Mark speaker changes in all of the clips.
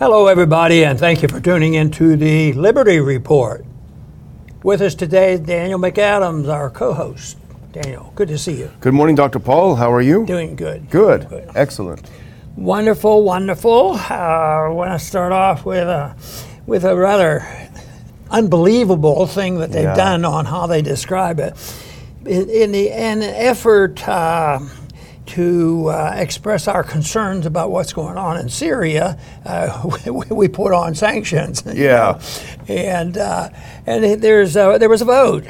Speaker 1: Hello, everybody, and thank you for tuning into the Liberty Report. With us today is Daniel McAdams, our co host. Daniel, good to see you.
Speaker 2: Good morning, Dr. Paul. How are you?
Speaker 1: Doing good.
Speaker 2: Good. Excellent.
Speaker 1: Wonderful, wonderful. Uh, I want to start off with a, with a rather unbelievable thing that they've
Speaker 2: Yeah.
Speaker 1: done on how they describe it. In, in the in an effort uh, to uh, express our concerns about what's going on in Syria, uh, we, we put on sanctions.
Speaker 2: Yeah.
Speaker 1: and uh, and there's there was a vote.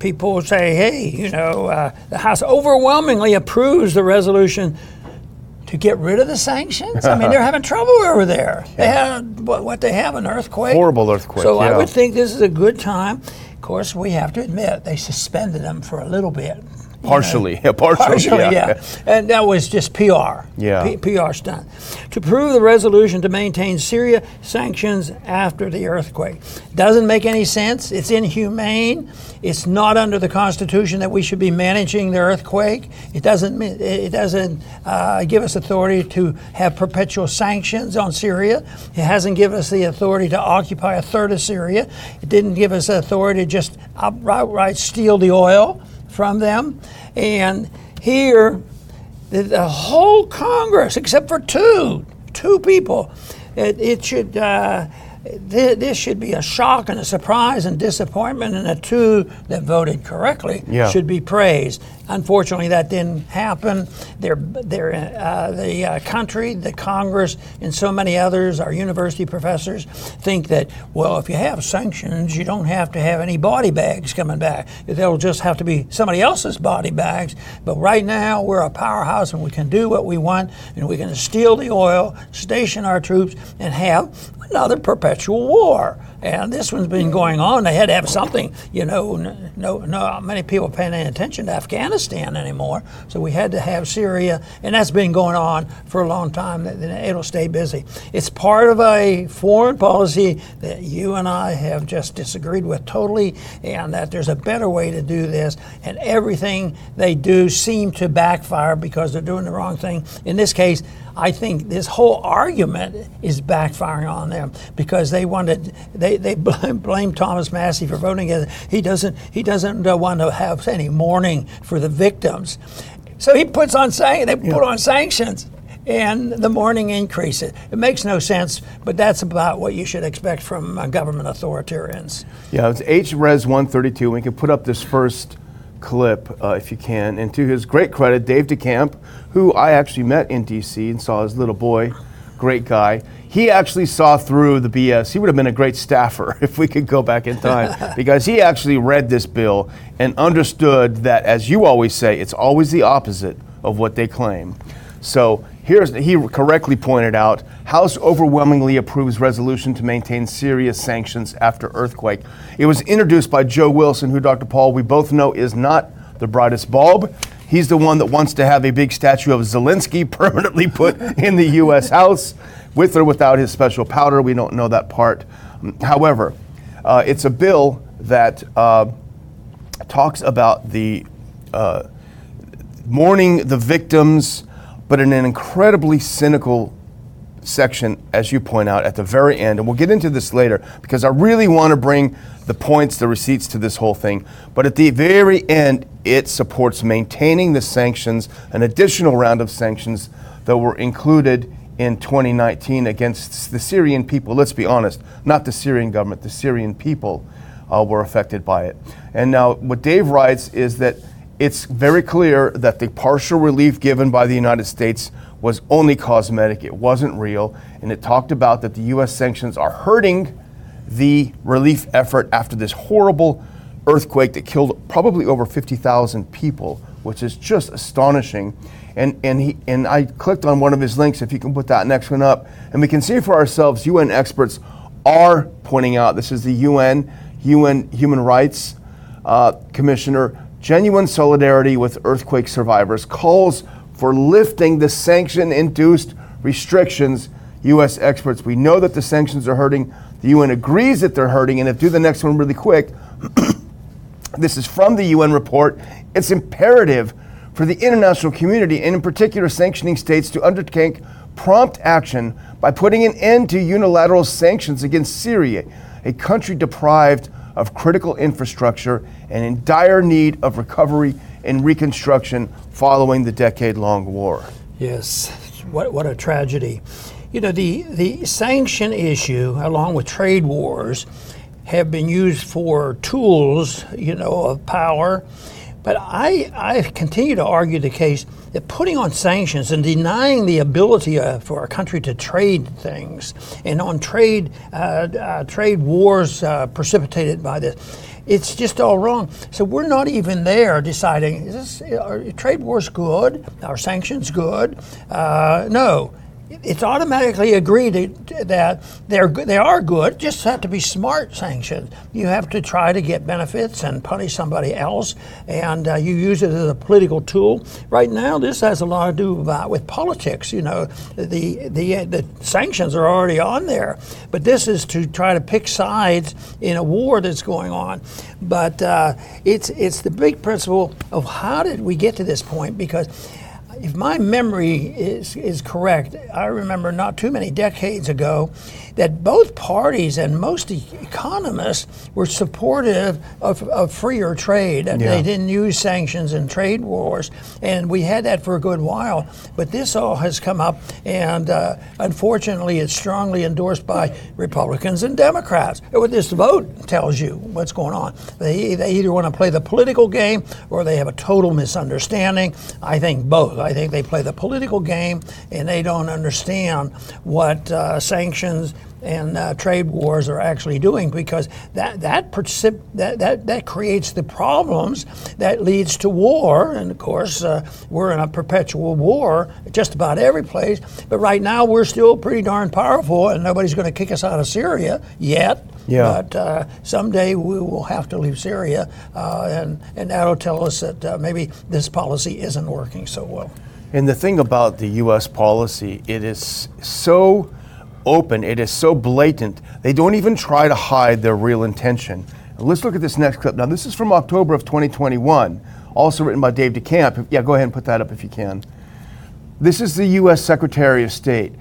Speaker 1: People say, hey, you know, uh, the House overwhelmingly approves the resolution to get rid of the sanctions. I mean, they're having trouble over there. They had what, what they have an earthquake.
Speaker 2: Horrible earthquake,
Speaker 1: So I would think this is a good time. Of course, we have to admit they suspended them for a little bit.
Speaker 2: Partially. Yeah, partially.
Speaker 1: Partially,
Speaker 2: yeah.
Speaker 1: yeah. And that was just PR.
Speaker 2: Yeah.
Speaker 1: P- PR stunt. To prove the resolution to maintain Syria sanctions after the earthquake. Doesn't make any sense. It's inhumane. It's not under the Constitution that we should be managing the earthquake. It doesn't. It doesn't uh, give us authority to have perpetual sanctions on Syria. It hasn't given us the authority to occupy a third of Syria. It didn't give us authority to just outright steal the oil from them. And here, the, the whole Congress, except for two, two people, it, it should. Uh, th- this should be a shock and a surprise and disappointment, and the two that voted correctly
Speaker 2: Yeah.
Speaker 1: should be praised. Unfortunately, that didn't happen. Uh, the uh, country, the Congress, and so many others, our university professors, think that, well, if you have sanctions, you don't have to have any body bags coming back. They'll just have to be somebody else's body bags. But right now, we're a powerhouse and we can do what we want, and we can steal the oil, station our troops, and have another perpetual war. And this one's been going on. They had to have something, you know. No, no, many people paying any attention to Afghanistan anymore. So we had to have Syria, and that's been going on for a long time. It'll stay busy. It's part of a foreign policy that you and I have just disagreed with totally, and that there's a better way to do this. And everything they do seem to backfire because they're doing the wrong thing. In this case, I think this whole argument is backfiring on them because they wanted they they blame, blame Thomas Massie for voting against. it. He doesn't he doesn't uh, want to have any mourning for the victims, so he puts on saying they put on sanctions. And the mourning increases. It makes no sense, but that's about what you should expect from uh, government authoritarians.
Speaker 2: Yeah, it's HRES 132. We can put up this first clip uh, if you can. And to his great credit, Dave DeCamp, who I actually met in D.C. and saw his little boy, great guy. He actually saw through the BS. He would have been a great staffer if we could go back in time because he actually read this bill and understood that, as you always say, it's always the opposite of what they claim. So here's he correctly pointed out House overwhelmingly approves resolution to maintain Syria sanctions after earthquake. It was introduced by Joe Wilson, who Dr. Paul we both know is not the brightest bulb. He's the one that wants to have a big statue of Zelensky permanently put in the U.S. House, with or without his special powder. We don't know that part. However, uh, it's a bill that uh, talks about the uh, mourning the victims, but in an incredibly cynical section, as you point out, at the very end. And we'll get into this later because I really want to bring the points, the receipts to this whole thing. But at the very end, it supports maintaining the sanctions, an additional round of sanctions that were included in 2019 against the Syrian people. Let's be honest, not the Syrian government, the Syrian people uh, were affected by it. And now, what Dave writes is that it's very clear that the partial relief given by the United States was only cosmetic, it wasn't real. And it talked about that the U.S. sanctions are hurting the relief effort after this horrible earthquake that killed probably over 50,000 people, which is just astonishing. And, and, he, and I clicked on one of his links, if you can put that next one up, and we can see for ourselves UN experts are pointing out this is the UN, UN Human Rights uh, Commissioner, genuine solidarity with earthquake survivors, calls for lifting the sanction induced restrictions. U.S. experts, we know that the sanctions are hurting. The UN agrees that they're hurting, and if do the next one really quick, this is from the UN report. It's imperative for the international community, and in particular sanctioning states, to undertake prompt action by putting an end to unilateral sanctions against Syria, a country deprived of critical infrastructure and in dire need of recovery and reconstruction following the decade long war.
Speaker 1: Yes, what, what a tragedy. You know, the, the sanction issue, along with trade wars, have been used for tools, you know, of power. But I, I continue to argue the case putting on sanctions and denying the ability uh, for a country to trade things and on trade uh, uh, trade wars uh, precipitated by this, it's just all wrong. So we're not even there deciding is this, are trade wars good? Are sanctions good? Uh, no it's automatically agreed that they're they are good. Just have to be smart sanctions. You have to try to get benefits and punish somebody else, and uh, you use it as a political tool. Right now, this has a lot to do about with politics. You know, the the the sanctions are already on there, but this is to try to pick sides in a war that's going on. But uh, it's it's the big principle of how did we get to this point because if my memory is, is correct, I remember not too many decades ago that both parties and most economists were supportive of, of freer trade and yeah. they didn't use sanctions and trade wars. And we had that for a good while. But this all has come up, and uh, unfortunately, it's strongly endorsed by Republicans and Democrats. What this vote tells you what's going on. They, they either want to play the political game or they have a total misunderstanding. I think both. I think they play the political game and they don't understand what uh, sanctions and uh, trade wars are actually doing because that that, precip- that that that creates the problems that leads to war and of course uh, we're in a perpetual war just about every place but right now we're still pretty darn powerful and nobody's going to kick us out of Syria yet yeah. But uh, someday we will have to leave Syria, uh, and, and that'll tell us that uh, maybe this policy isn't working so well.
Speaker 2: And the thing about the U.S. policy, it is so open, it is so blatant, they don't even try to hide their real intention. Let's look at this next clip. Now, this is from October of 2021, also written by Dave DeCamp. Yeah, go ahead and put that up if you can. This is the U.S. Secretary of State,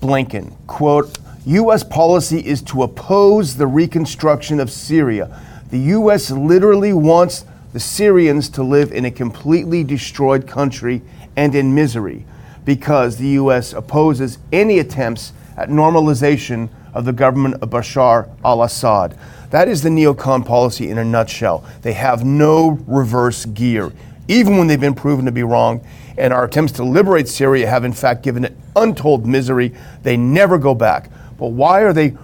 Speaker 2: Blinken. Quote, U.S. policy is to oppose the reconstruction of Syria. The U.S. literally wants the Syrians to live in a completely destroyed country and in misery because the U.S. opposes any attempts at normalization of the government of Bashar al Assad. That is the neocon policy in a nutshell. They have no reverse gear, even when they've been proven to be wrong. And our attempts to liberate Syria have, in fact, given it untold misery. They never go back. But why are they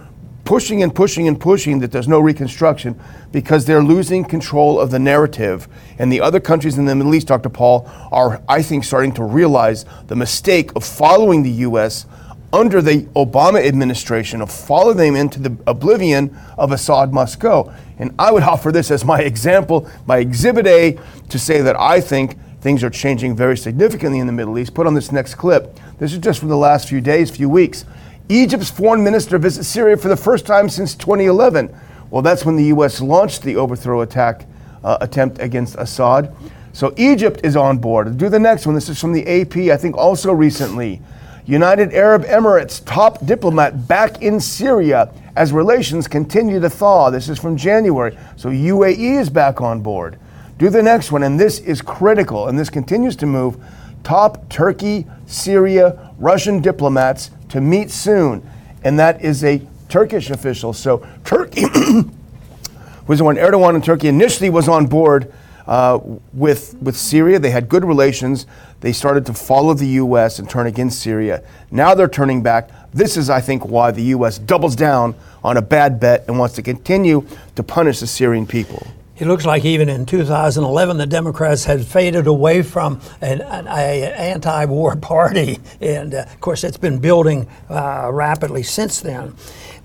Speaker 2: pushing and pushing and pushing that there's no reconstruction? Because they're losing control of the narrative. And the other countries in the Middle East, Dr. Paul, are, I think, starting to realize the mistake of following the U.S under the Obama administration of follow them into the oblivion of Assad must go. And I would offer this as my example, my exhibit A, to say that I think things are changing very significantly in the Middle East. Put on this next clip. This is just from the last few days, few weeks. Egypt's foreign minister visits Syria for the first time since 2011. Well, that's when the U.S. launched the overthrow attack uh, attempt against Assad. So Egypt is on board. Do the next one. This is from the AP, I think also recently. United Arab Emirates top diplomat back in Syria as relations continue to thaw. This is from January. So UAE is back on board. Do the next one, and this is critical, and this continues to move. Top Turkey, Syria, Russian diplomats to meet soon. And that is a Turkish official. So Turkey was when Erdogan and Turkey initially was on board uh, with, with Syria. They had good relations. They started to follow the U.S. and turn against Syria. Now they're turning back. This is, I think, why the U.S. doubles down on a bad bet and wants to continue to punish the Syrian people.
Speaker 1: It looks like even in 2011, the Democrats had faded away from an, an anti-war party, and uh, of course, it's been building uh, rapidly since then.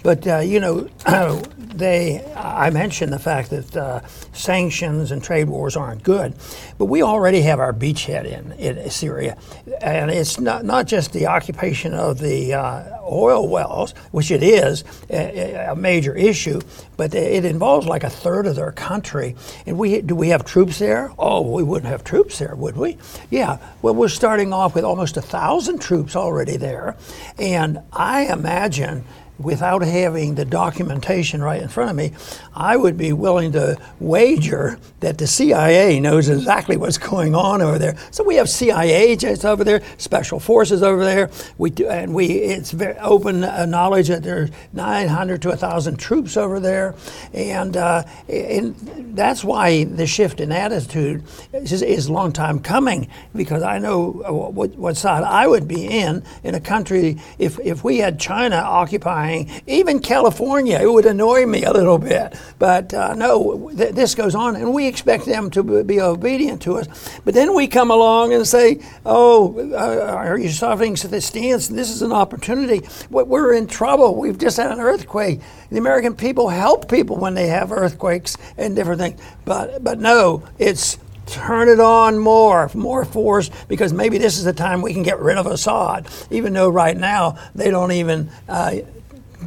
Speaker 1: But uh, you know, they I mentioned the fact that uh, sanctions and trade wars aren't good, but we already have our beachhead in in Syria, and it's not not just the occupation of the uh, oil wells, which it is a, a, major issue, but it involves like a third of their country. And we do we have troops there? Oh, we wouldn't have troops there, would we? Yeah. Well, we're starting off with almost a thousand troops already there, and I imagine without having the documentation right in front of me, I would be willing to wager that the CIA knows exactly what's going on over there. So we have CIA agents over there, special forces over there. We do, and we it's very open uh, knowledge that there's 900 to 1,000 troops over there, and uh, and that's why the shift in attitude is, is a long time coming because I know what, what side I would be in in a country if if we had China occupying even California. It would annoy me a little bit. But uh, no, th- this goes on, and we expect them to be obedient to us. But then we come along and say, oh, uh, are you softening the stance? This is an opportunity. We're in trouble. We've just had an earthquake. The American people help people when they have earthquakes and different things. But, but no, it's turn it on more, more force, because maybe this is the time we can get rid of Assad, even though right now they don't even uh,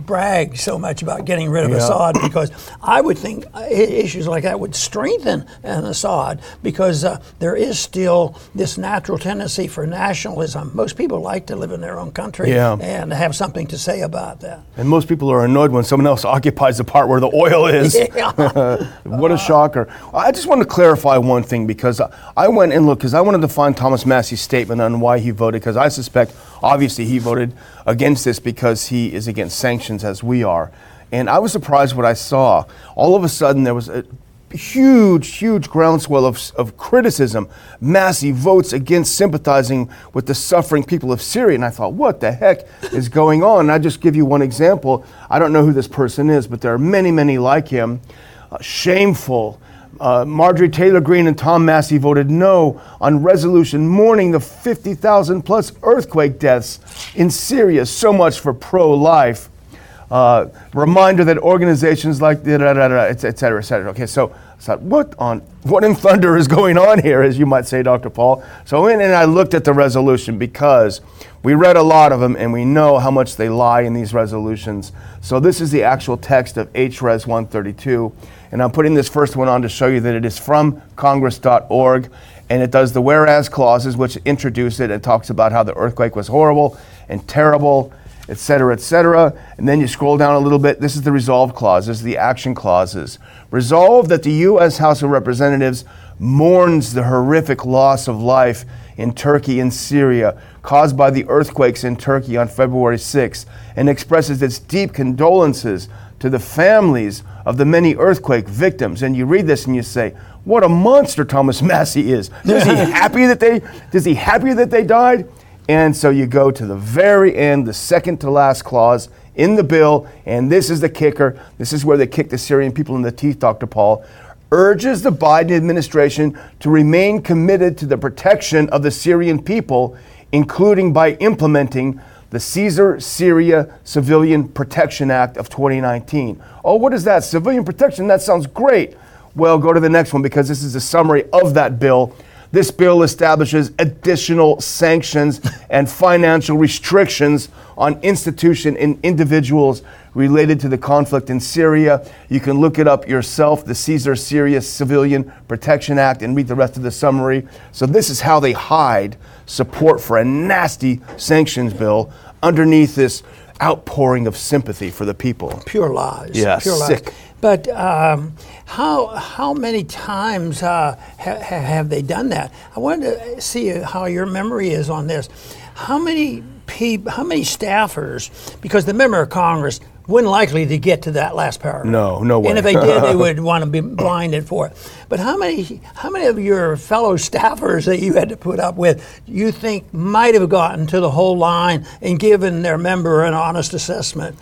Speaker 1: brag so much about getting rid of yeah. Assad because I would think issues like that would strengthen an Assad because uh, there is still this natural tendency for nationalism. Most people like to live in their own country yeah. and have something to say about that.
Speaker 2: And most people are annoyed when someone else occupies the part where the oil is. What a shocker. I just want to clarify one thing because I went and looked because I wanted to find Thomas Massie's statement on why he voted because I suspect obviously he voted against this because he is against sanctions as we are. And I was surprised what I saw. All of a sudden, there was a huge, huge groundswell of, of criticism, massive votes against sympathizing with the suffering people of Syria. And I thought, what the heck is going on? And I just give you one example. I don't know who this person is, but there are many, many like him. Uh, shameful, uh, Marjorie Taylor Greene and Tom Massie voted no on resolution mourning the 50,000 plus earthquake deaths in Syria. So much for pro life. Uh, reminder that organizations like da, et cetera, et cetera. Okay, so Thought, what on what in thunder is going on here, as you might say, Dr. Paul? So and I looked at the resolution because we read a lot of them and we know how much they lie in these resolutions. So this is the actual text of HRES 132. And I'm putting this first one on to show you that it is from congress.org and it does the whereas clauses, which introduce it and talks about how the earthquake was horrible and terrible, et cetera, et cetera. And then you scroll down a little bit. This is the resolve clauses, the action clauses. Resolve that the U.S. House of Representatives mourns the horrific loss of life in Turkey and Syria caused by the earthquakes in Turkey on February 6 and expresses its deep condolences to the families of the many earthquake victims. And you read this and you say, what a monster Thomas Massie is. Is he happy that they is he happy that they died? And so you go to the very end, the second to last clause in the bill, and this is the kicker. This is where they kick the Syrian people in the teeth, Dr. Paul. Urges the Biden administration to remain committed to the protection of the Syrian people, including by implementing the Caesar Syria Civilian Protection Act of 2019. Oh, what is that? Civilian protection? That sounds great. Well, go to the next one because this is a summary of that bill. This bill establishes additional sanctions and financial restrictions on institutions and individuals related to the conflict in Syria. You can look it up yourself, the Caesar Syria Civilian Protection Act, and read the rest of the summary. So, this is how they hide support for a nasty sanctions bill underneath this outpouring of sympathy for the people.
Speaker 1: Pure lies.
Speaker 2: Yeah,
Speaker 1: Pure
Speaker 2: sick.
Speaker 1: Lies. But um, how how many times uh, ha- have they done that? I wanted to see how your memory is on this. How many people, how many staffers? Because the member of Congress wouldn't likely to get to that last paragraph.
Speaker 2: No, no way.
Speaker 1: And if they did, they would want to be blinded for it. But how many, how many of your fellow staffers that you had to put up with, you think might have gotten to the whole line and given their member an honest assessment?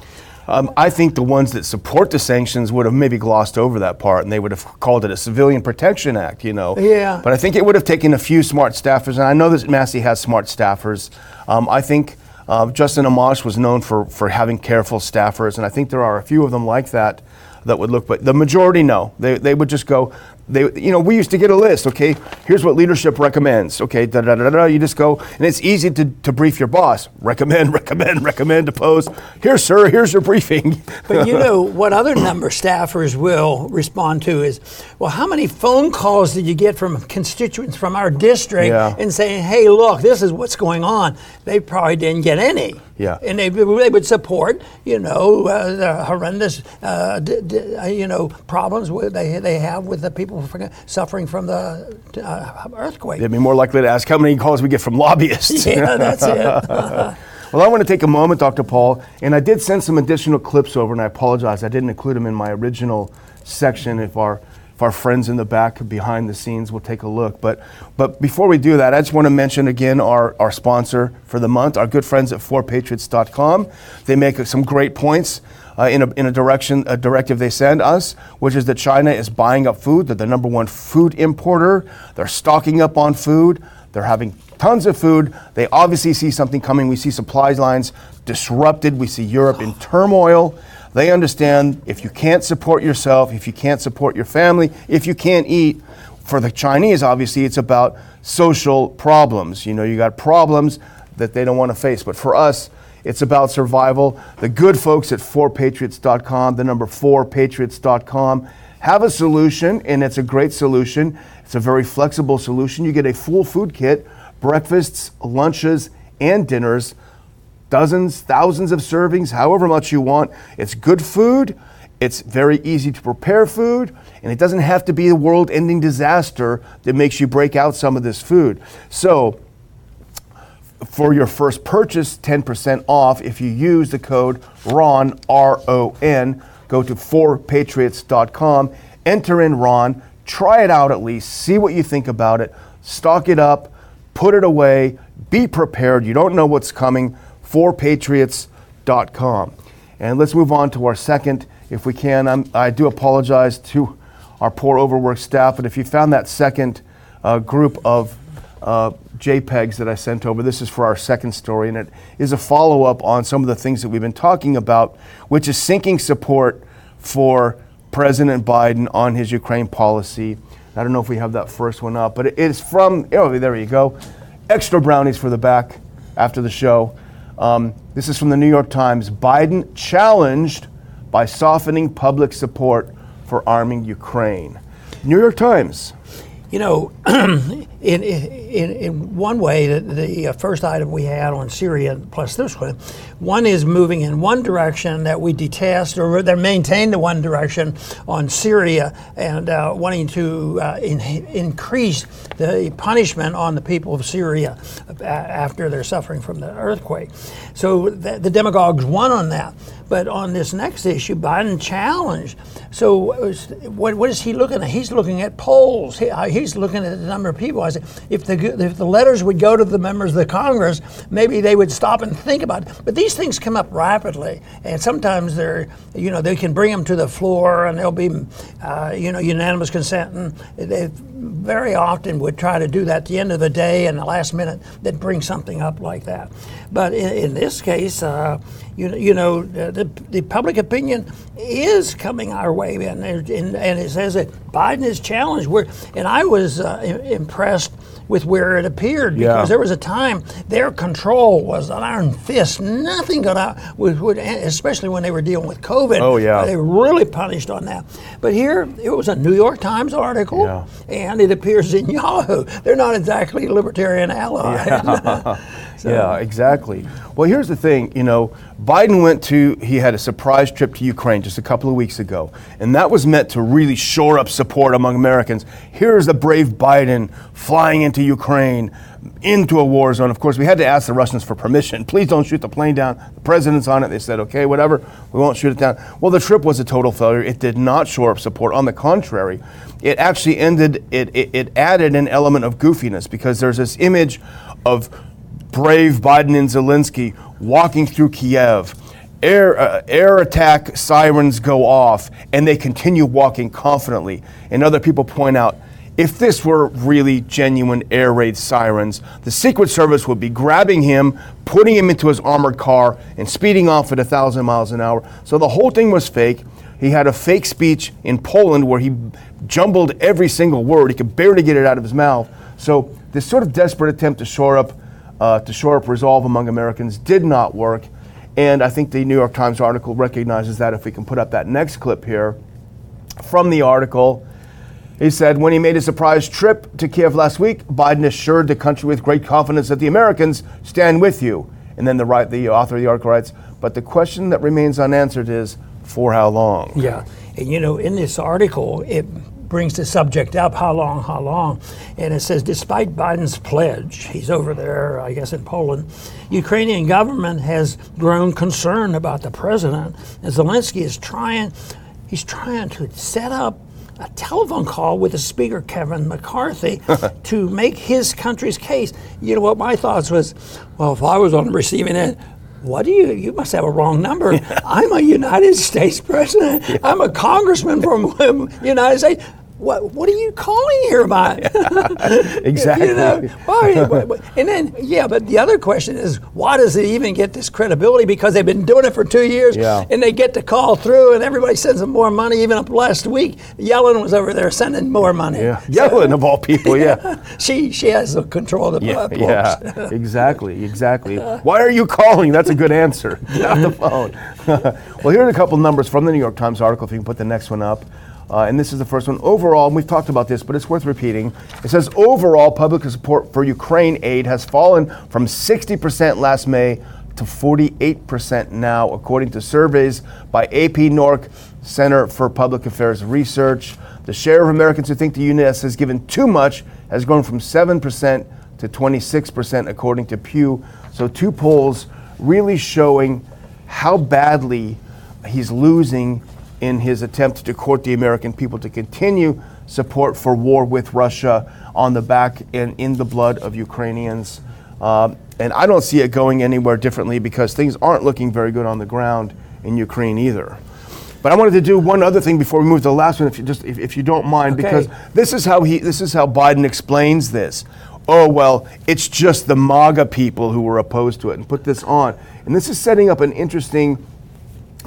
Speaker 2: Um, I think the ones that support the sanctions would have maybe glossed over that part and they would have called it a Civilian Protection Act, you know.
Speaker 1: Yeah.
Speaker 2: But I think it would have taken a few smart staffers, and I know that Massie has smart staffers. Um, I think uh, Justin Amash was known for, for having careful staffers, and I think there are a few of them like that that would look, but the majority no. They, they would just go, they, you know, we used to get a list. Okay, here's what leadership recommends. Okay, da da da da. You just go, and it's easy to, to brief your boss. Recommend, recommend, recommend, oppose. Here, sir. Here's your briefing.
Speaker 1: But you know what other number staffers will respond to is, well, how many phone calls did you get from constituents from our district
Speaker 2: Yeah.
Speaker 1: and saying, hey, look, this is what's going on? They probably didn't get any.
Speaker 2: Yeah.
Speaker 1: And they, they would support, you know, uh, the horrendous, uh, d- d- uh, you know, problems they, they have with the people suffering from the uh, earthquake.
Speaker 2: They'd be more likely to ask how many calls we get from lobbyists.
Speaker 1: Yeah, that's it.
Speaker 2: Well, I want to take a moment, Dr. Paul, and I did send some additional clips over, and I apologize. I didn't include them in my original section. If our if our friends in the back behind the scenes will take a look. But but before we do that, I just want to mention again our, our sponsor for the month, our good friends at 4patriots.com. They make some great points. Uh, in, a, in a direction, a directive they send us, which is that China is buying up food. They're the number one food importer. They're stocking up on food. They're having tons of food. They obviously see something coming. We see supply lines disrupted. We see Europe in turmoil. They understand if you can't support yourself, if you can't support your family, if you can't eat, for the Chinese, obviously, it's about social problems. You know, you got problems that they don't want to face. But for us, it's about survival. The good folks at 4patriots.com, the number 4patriots.com, have a solution, and it's a great solution. It's a very flexible solution. You get a full food kit, breakfasts, lunches, and dinners, dozens, thousands of servings, however much you want. It's good food. It's very easy to prepare food, and it doesn't have to be a world ending disaster that makes you break out some of this food. So, for your first purchase, 10% off if you use the code RON, R O N. Go to 4patriots.com, enter in RON, try it out at least, see what you think about it, stock it up, put it away, be prepared. You don't know what's coming. 4patriots.com. And let's move on to our second, if we can. I'm, I do apologize to our poor overworked staff, but if you found that second uh, group of uh, JPEGs that I sent over. This is for our second story, and it is a follow up on some of the things that we've been talking about, which is sinking support for President Biden on his Ukraine policy. I don't know if we have that first one up, but it is from, oh, there you go. Extra brownies for the back after the show. Um, this is from the New York Times. Biden challenged by softening public support for arming Ukraine. New York Times.
Speaker 1: You know, in, in, in one way, the, the uh, first item we had on Syria, plus this one, one is moving in one direction that we detest, or they maintain the one direction on Syria and uh, wanting to uh, in, increase the punishment on the people of Syria after they're suffering from the earthquake. So the, the demagogues won on that. But on this next issue, Biden challenged. So what, what is he looking at? He's looking at polls. He, uh, he's looking at the number of people. I said, if the if the letters would go to the members of the Congress, maybe they would stop and think about it. But these things come up rapidly, and sometimes they're you know they can bring them to the floor, and there'll be uh, you know unanimous consent, and very often would try to do that at the end of the day and the last minute they'd bring something up like that. But in, in this case, uh, you, you know, the, the public opinion is coming our way, and, and, and it says that Biden is challenged. We're, and I was uh, impressed with where it appeared because
Speaker 2: Yeah.
Speaker 1: there was a time their control was an iron fist. Nothing got out, would, especially when they were dealing with COVID.
Speaker 2: Oh, yeah.
Speaker 1: They were really punished on that. But here, it was a New York Times article,
Speaker 2: Yeah.
Speaker 1: and it appears in Yahoo. They're not exactly libertarian allies.
Speaker 2: Yeah, exactly. Well, here's the thing. You know, Biden went to, he had a surprise trip to Ukraine just a couple of weeks ago, and that was meant to really shore up support among Americans. Here's the brave Biden flying into Ukraine, into a war zone. Of course, we had to ask the Russians for permission. Please don't shoot the plane down. The president's on it. They said, okay, whatever, we won't shoot it down. Well, the trip was a total failure. It did not shore up support. On the contrary, it actually ended, it, it, it added an element of goofiness because there's this image of brave Biden and Zelensky walking through Kiev. Air, uh, air attack sirens go off, and they continue walking confidently. And other people point out if this were really genuine air raid sirens, the Secret Service would be grabbing him, putting him into his armored car, and speeding off at 1,000 miles an hour. So the whole thing was fake. He He had a fake speech in Poland where he jumbled every single word. He could barely get it out of his mouth. So this sort of desperate attempt to shore up, uh, to shore up resolve among Americans did not work. And I think the New York Times article recognizes that. If we can put up that next clip here from the article. He said, when he made a surprise trip to Kiev last week, Biden assured the country with great confidence that the Americans stand with you. And then the, right, the author of the article writes, but the question that remains unanswered is, for how long?
Speaker 1: Yeah. And you know, in this article, it brings the subject up how long, how long. And it says, despite Biden's pledge, he's over there, I guess, in Poland, Ukrainian government has grown concerned about the president. And Zelensky is trying, he's trying to set up a telephone call with the speaker Kevin McCarthy to make his country's case. You know what my thoughts was? Well, if I was on receiving end, what do you? You must have a wrong number. Yeah. I'm a United States president. Yeah. I'm a congressman from the United States what what are you calling here about?
Speaker 2: exactly. you know,
Speaker 1: and then yeah, but the other question is why does it even get this credibility? Because they've been doing it for two years, yeah. and they get to call through, and everybody sends them more money. Even up last week, Yellen was over there sending more money.
Speaker 2: Yeah, so, Yellen of all people, yeah.
Speaker 1: she she has the control of the
Speaker 2: yeah, yeah, exactly, exactly. Why are you calling? That's a good answer. Get off the phone. well, here are a couple numbers from the New York Times article. If you can put the next one up. Uh, and this is the first one. Overall, and we've talked about this, but it's worth repeating. It says overall public support for Ukraine aid has fallen from 60% last May to 48% now, according to surveys by AP NORC Center for Public Affairs Research. The share of Americans who think the U.S. has given too much has grown from 7% to 26%, according to Pew. So, two polls really showing how badly he's losing in his attempt to court the American people to continue support for war with Russia on the back and in the blood of Ukrainians. Um, and I don't see it going anywhere differently because things aren't looking very good on the ground in Ukraine either. But I wanted to do one other thing before we move to the last one, if you just if, if you don't mind, okay. because this is how he this is how Biden explains this. Oh well, it's just the MAGA people who were opposed to it and put this on. And this is setting up an interesting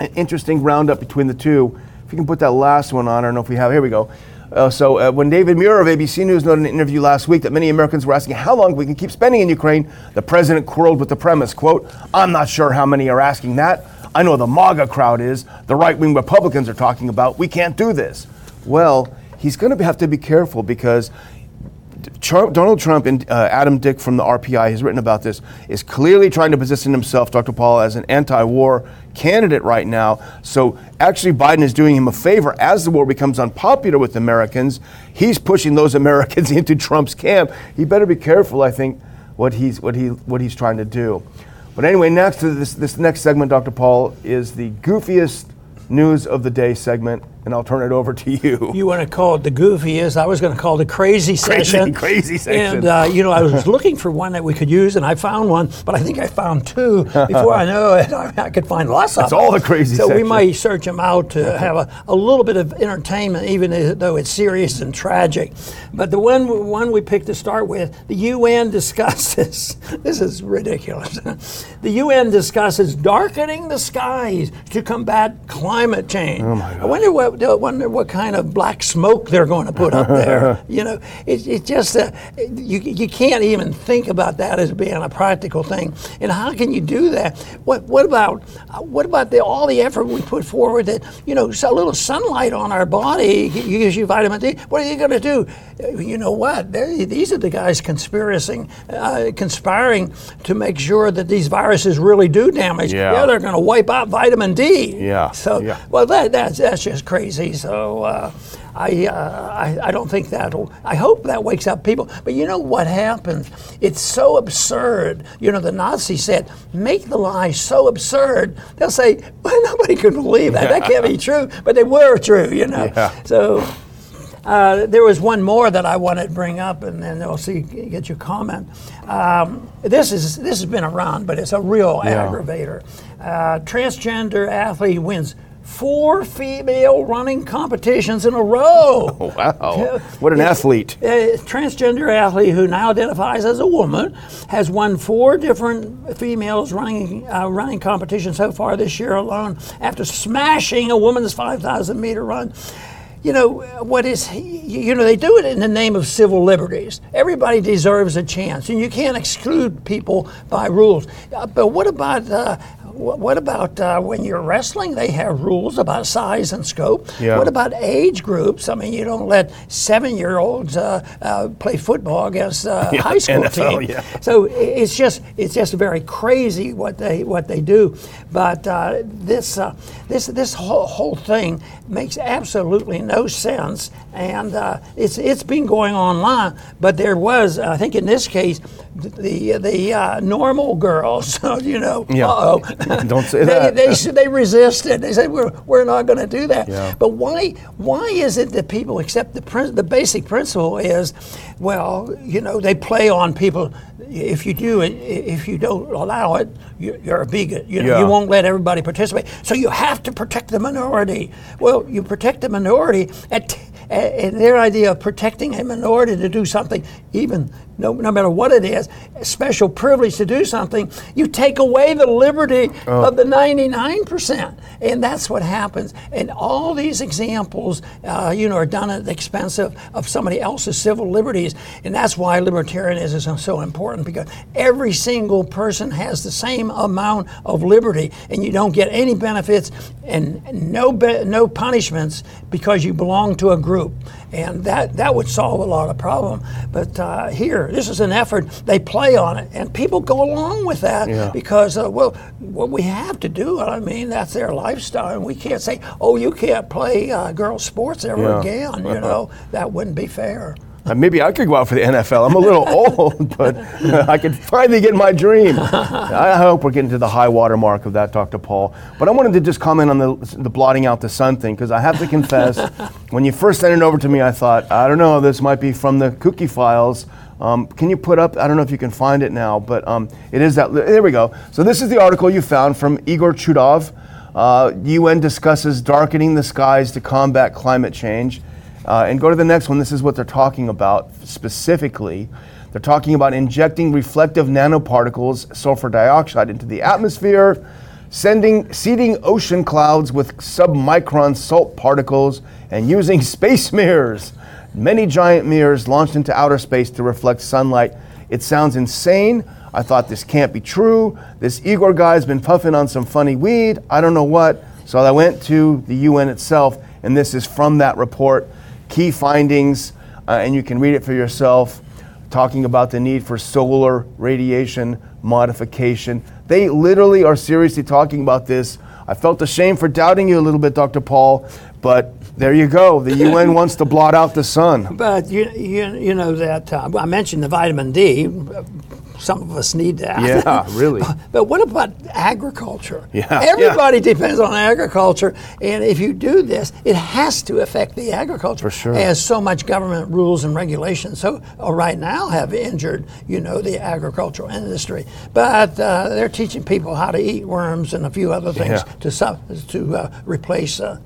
Speaker 2: an interesting roundup between the two. If you can put that last one on, I don't know if we have. Here we go. Uh, so uh, when David Muir of ABC News noted in an interview last week that many Americans were asking how long we can keep spending in Ukraine, the president quarreled with the premise, quote, I'm not sure how many are asking that. I know the MAGA crowd is. The right-wing Republicans are talking about we can't do this. Well, he's going to have to be careful because Trump, Donald Trump and uh, Adam Dick from the RPI has written about this, is clearly trying to position himself, Dr. Paul, as an anti war candidate right now. So actually, Biden is doing him a favor. As the war becomes unpopular with Americans, he's pushing those Americans into Trump's camp. He better be careful, I think, what he's, what he, what he's trying to do. But anyway, next to this, this next segment, Dr. Paul, is the goofiest news of the day segment and I'll turn it over to you.
Speaker 1: You want to call it the goofiest? I was going to call it the crazy session.
Speaker 2: Crazy, session.
Speaker 1: And uh, you know, I was looking for one that we could use, and I found one, but I think I found two. Before I know it, I, I could find lots
Speaker 2: of.
Speaker 1: It's
Speaker 2: all the crazy.
Speaker 1: So
Speaker 2: section.
Speaker 1: we might search them out to have a, a little bit of entertainment, even though it's serious and tragic. But the one one we picked to start with, the UN discusses. this is ridiculous. the UN discusses darkening the skies to combat climate change.
Speaker 2: Oh my God.
Speaker 1: I wonder what wonder what kind of black smoke they're going to put up there. you know, it's it just uh, you you can't even think about that as being a practical thing. And how can you do that? What what about what about the, all the effort we put forward that you know a little sunlight on our body gives you vitamin D? What are you going to do? You know what? They're, these are the guys conspiring, uh, conspiring to make sure that these viruses really do damage.
Speaker 2: Yeah,
Speaker 1: yeah they're going to wipe out vitamin
Speaker 2: D. Yeah.
Speaker 1: So
Speaker 2: yeah.
Speaker 1: well, that that's that's just crazy. So uh, I, uh, I, I don't think that'll. I hope that wakes up people. But you know what happens? It's so absurd. You know, the Nazis said, "Make the lie so absurd." They'll say, "Well, nobody can believe that. That can't be true." But they were true. You know.
Speaker 2: Yeah.
Speaker 1: So. Uh, there was one more that I wanted to bring up, and then I'll see get your comment. Um, this is this has been around, but it's a real yeah. aggravator. Uh, transgender athlete wins four female running competitions in a row.
Speaker 2: Wow. What an athlete.
Speaker 1: A transgender athlete who now identifies as a woman has won four different females running uh, running competitions so far this year alone after smashing a woman's 5,000 meter run you know what is you know they do it in the name of civil liberties everybody deserves a chance and you can't exclude people by rules uh, but what about uh, what about uh, when you're wrestling? They have rules about size and scope.
Speaker 2: Yeah.
Speaker 1: What about age groups? I mean, you don't let seven-year-olds uh, uh, play football against a
Speaker 2: Yeah,
Speaker 1: high school
Speaker 2: NFL,
Speaker 1: team.
Speaker 2: yeah.
Speaker 1: So it's just it's just very crazy what they what they do. But uh, this uh, this this whole, whole thing makes absolutely no sense, and uh, it's it's been going online. But there was, I think, in this case, the the uh, normal girls, you know,
Speaker 2: Yeah.
Speaker 1: uh-oh.
Speaker 2: Don't say
Speaker 1: they,
Speaker 2: that.
Speaker 1: They, s- they resisted. They said, we're, we're not going to do that.
Speaker 2: Yeah.
Speaker 1: But why, why is it that people accept the, the basic principle is, well, you know, they play on people. If you do it, if you don't allow it, you- you're a bigot. You, know,
Speaker 2: Yeah.
Speaker 1: you won't let everybody participate. So you have to protect the minority. Well, you protect the minority at, and their idea of protecting a minority to do something, even no, no matter what it is, special privilege to do something, you take away the liberty of the 99%. And that's what happens. And all these examples, uh, you know, are done at the expense of, of somebody else's civil liberties. And that's why libertarianism is so important because every single person has the same amount of liberty and you don't get any benefits and no, be- no punishments because you belong to a group. And that, that would solve a lot of problem. But uh, here, this is an effort. They play on it, and people go along with that
Speaker 2: Yeah.
Speaker 1: because, uh, well, what we have to do. I mean, that's their lifestyle, and we can't say, "Oh, you can't play uh, girls' sports ever
Speaker 2: Yeah.
Speaker 1: again." You know, that wouldn't be fair.
Speaker 2: Uh, Maybe I could go out for the NFL. I'm a little old, but I could finally get my dream. I hope we're getting to the high water mark of that, Dr. Paul. But I wanted to just comment on the, the blotting out the sun thing, because I have to confess, when you first sent it over to me, I thought, I don't know, this might be from the cookie files. Um, can you put up, I don't know if you can find it now, but um, it is that, there we go. So this is the article you found from Igor Chudov. Uh, UN discusses darkening the skies to combat climate change. Uh, and go to the next one. This is what they're talking about specifically. They're talking about injecting reflective nanoparticles, sulfur dioxide, into the atmosphere, sending seeding ocean clouds with submicron salt particles, and using space mirrors. Many giant mirrors launched into outer space to reflect sunlight. It sounds insane. I thought this can't be true. This Igor guy's been puffing on some funny weed. I don't know what. So I went to the UN itself, and this is from that report key findings, uh, and you can read it for yourself, talking about the need for solar radiation modification. They literally are seriously talking about this. I felt ashamed for doubting you a little bit, Dr. Paul, but there you go. The UN wants to blot out the sun.
Speaker 1: But you, you, you know that uh, I mentioned the vitamin D. Some of us need that.
Speaker 2: Yeah, really.
Speaker 1: But what about agriculture?
Speaker 2: Yeah,
Speaker 1: Everybody depends on agriculture, and if you do this, it has to affect the agriculture.
Speaker 2: For sure.
Speaker 1: As so much government rules and regulations, so uh, right now have injured, you know, the agricultural industry. But uh, they're teaching people how to eat worms and a few other things
Speaker 2: Yeah.
Speaker 1: to sub, to uh, replace uh,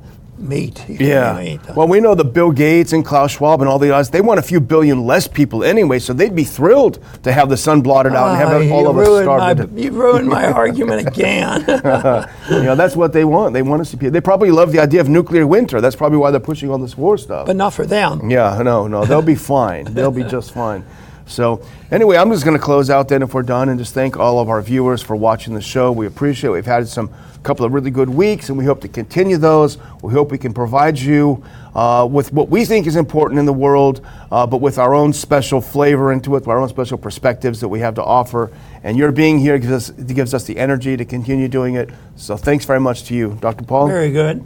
Speaker 1: meat.
Speaker 2: Yeah.
Speaker 1: uh,
Speaker 2: Well, we know the Bill Gates and Klaus Schwab and all the others, they want a few billion less people anyway, so they'd be thrilled to have the sun blotted out and have
Speaker 1: Ah,
Speaker 2: all of us
Speaker 1: my,
Speaker 2: starved.
Speaker 1: you ruined my argument again.
Speaker 2: you know, that's what they want. They want us to be. They probably love the idea of nuclear winter. That's probably why they're pushing all this war stuff.
Speaker 1: but not for them.
Speaker 2: Yeah, no, no, they'll be fine. They'll be just fine. So, anyway, I'm just going to close out then if we're done and just thank all of our viewers for watching the show. We appreciate it. We've had some couple of really good weeks and we hope to continue those. We hope we can provide you uh, with what we think is important in the world, uh, but with our own special flavor into it, our own special perspectives that we have to offer. And your being here gives us, gives us the energy to continue doing it. So, thanks very much to you, Dr. Paul.
Speaker 1: Very good.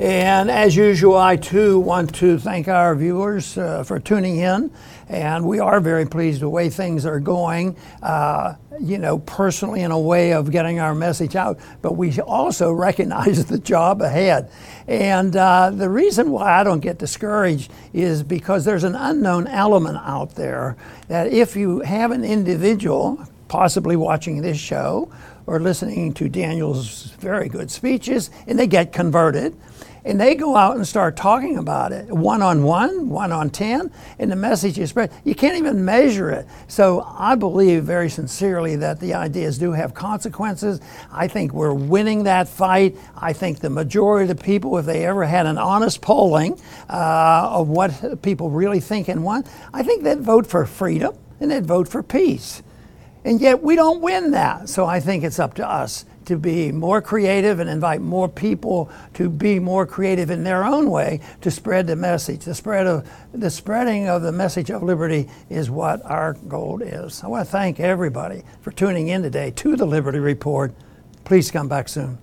Speaker 1: And as usual, I too want to thank our viewers uh, for tuning in. And we are very pleased the way things are going, uh, you know, personally in a way of getting our message out. But we also recognize the job ahead. And uh, the reason why I don't get discouraged is because there's an unknown element out there that if you have an individual, possibly watching this show, or listening to Daniel's very good speeches, and they get converted. And they go out and start talking about it one on one, one on 10, and the message is spread. You can't even measure it. So I believe very sincerely that the ideas do have consequences. I think we're winning that fight. I think the majority of the people, if they ever had an honest polling uh, of what people really think and want, I think they'd vote for freedom and they'd vote for peace. And yet we don't win that. So I think it's up to us to be more creative and invite more people to be more creative in their own way to spread the message. The spread of the spreading of the message of liberty is what our goal is. I want to thank everybody for tuning in today to the Liberty Report. Please come back soon.